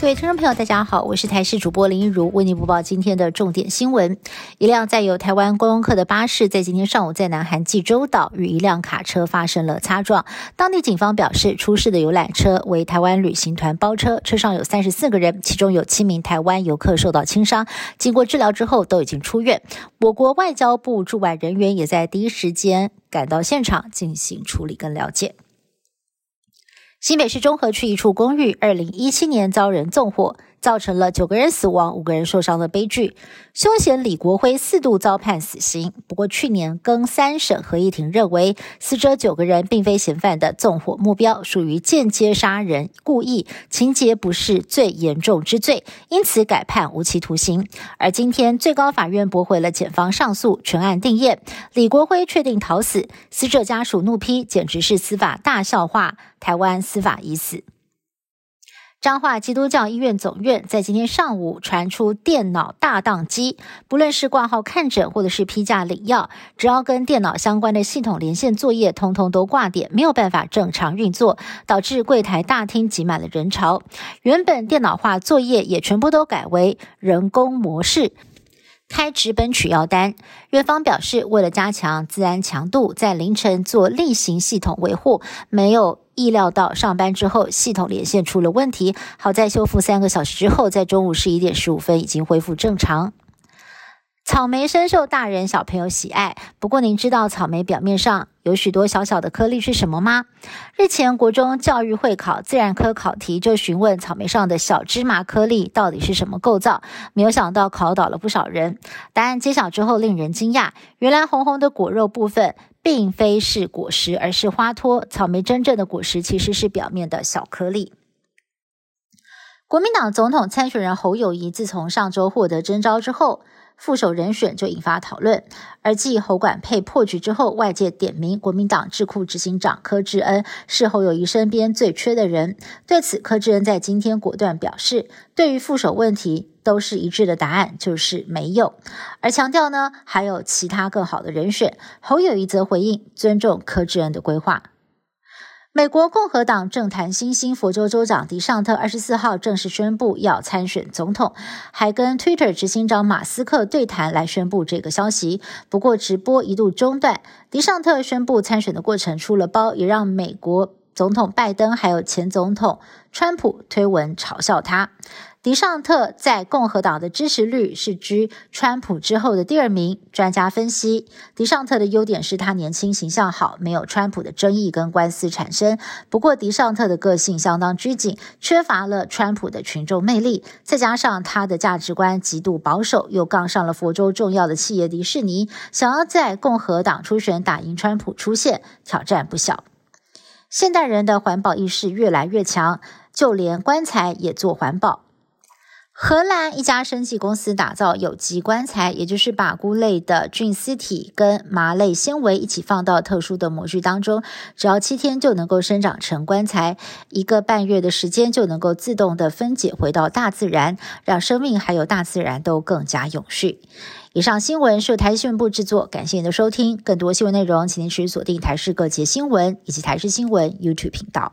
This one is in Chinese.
各位听众朋友，大家好，我是台视主播林一如，为您播报今天的重点新闻。一辆载有台湾观光客的巴士，在今天上午在南韩济州岛与一辆卡车发生了擦撞。当地警方表示，出事的游览车为台湾旅行团包车，车上有三十四个人，其中有七名台湾游客受到轻伤，经过治疗之后都已经出院。我国外交部驻外人员也在第一时间赶到现场进行处理跟了解。新北市中和区一处公寓，二零一七年遭人纵火。造成了九个人死亡、五个人受伤的悲剧。凶嫌李国辉四度遭判死刑，不过去年更三审合议庭认为，死者九个人并非嫌犯的纵火目标，属于间接杀人、故意，情节不是最严重之罪，因此改判无期徒刑。而今天最高法院驳回了检方上诉，全案定验，李国辉确定逃死。死者家属怒批，简直是司法大笑话，台湾司法已死。彰化基督教医院总院在今天上午传出电脑大宕机，不论是挂号看诊或者是批假领药，只要跟电脑相关的系统连线作业，通通都挂点，没有办法正常运作，导致柜台大厅挤满了人潮。原本电脑化作业也全部都改为人工模式。开直奔取药单，院方表示，为了加强自然强度，在凌晨做例行系统维护，没有意料到上班之后系统连线出了问题。好在修复三个小时之后，在中午十一点十五分已经恢复正常。草莓深受大人小朋友喜爱，不过您知道草莓表面上有许多小小的颗粒是什么吗？日前国中教育会考自然科考题就询问草莓上的小芝麻颗粒到底是什么构造，没有想到考倒了不少人。答案揭晓之后令人惊讶，原来红红的果肉部分并非是果实，而是花托。草莓真正的果实其实是表面的小颗粒。国民党总统参选人侯友谊自从上周获得征召之后。副手人选就引发讨论，而继侯管配破局之后，外界点名国民党智库执行长柯志恩是侯友谊身边最缺的人。对此，柯志恩在今天果断表示，对于副手问题都是一致的答案，就是没有，而强调呢还有其他更好的人选。侯友谊则回应尊重柯志恩的规划。美国共和党政坛新星佛州州长迪尚特二十四号正式宣布要参选总统，还跟 Twitter 执行长马斯克对谈来宣布这个消息。不过直播一度中断，迪尚特宣布参选的过程出了包，也让美国总统拜登还有前总统川普推文嘲笑他。迪尚特在共和党的支持率是居川普之后的第二名。专家分析，迪尚特的优点是他年轻、形象好，没有川普的争议跟官司产生。不过，迪尚特的个性相当拘谨，缺乏了川普的群众魅力。再加上他的价值观极度保守，又杠上了佛州重要的企业迪士尼，想要在共和党初选打赢川普，出现挑战不小。现代人的环保意识越来越强，就连棺材也做环保。荷兰一家生技公司打造有机棺材，也就是把菇类的菌丝体跟麻类纤维一起放到特殊的模具当中，只要七天就能够生长成棺材，一个半月的时间就能够自动的分解回到大自然，让生命还有大自然都更加永续。以上新闻是由台新闻部制作，感谢您的收听。更多新闻内容，请您持续锁定台视各节新闻以及台视新闻 YouTube 频道。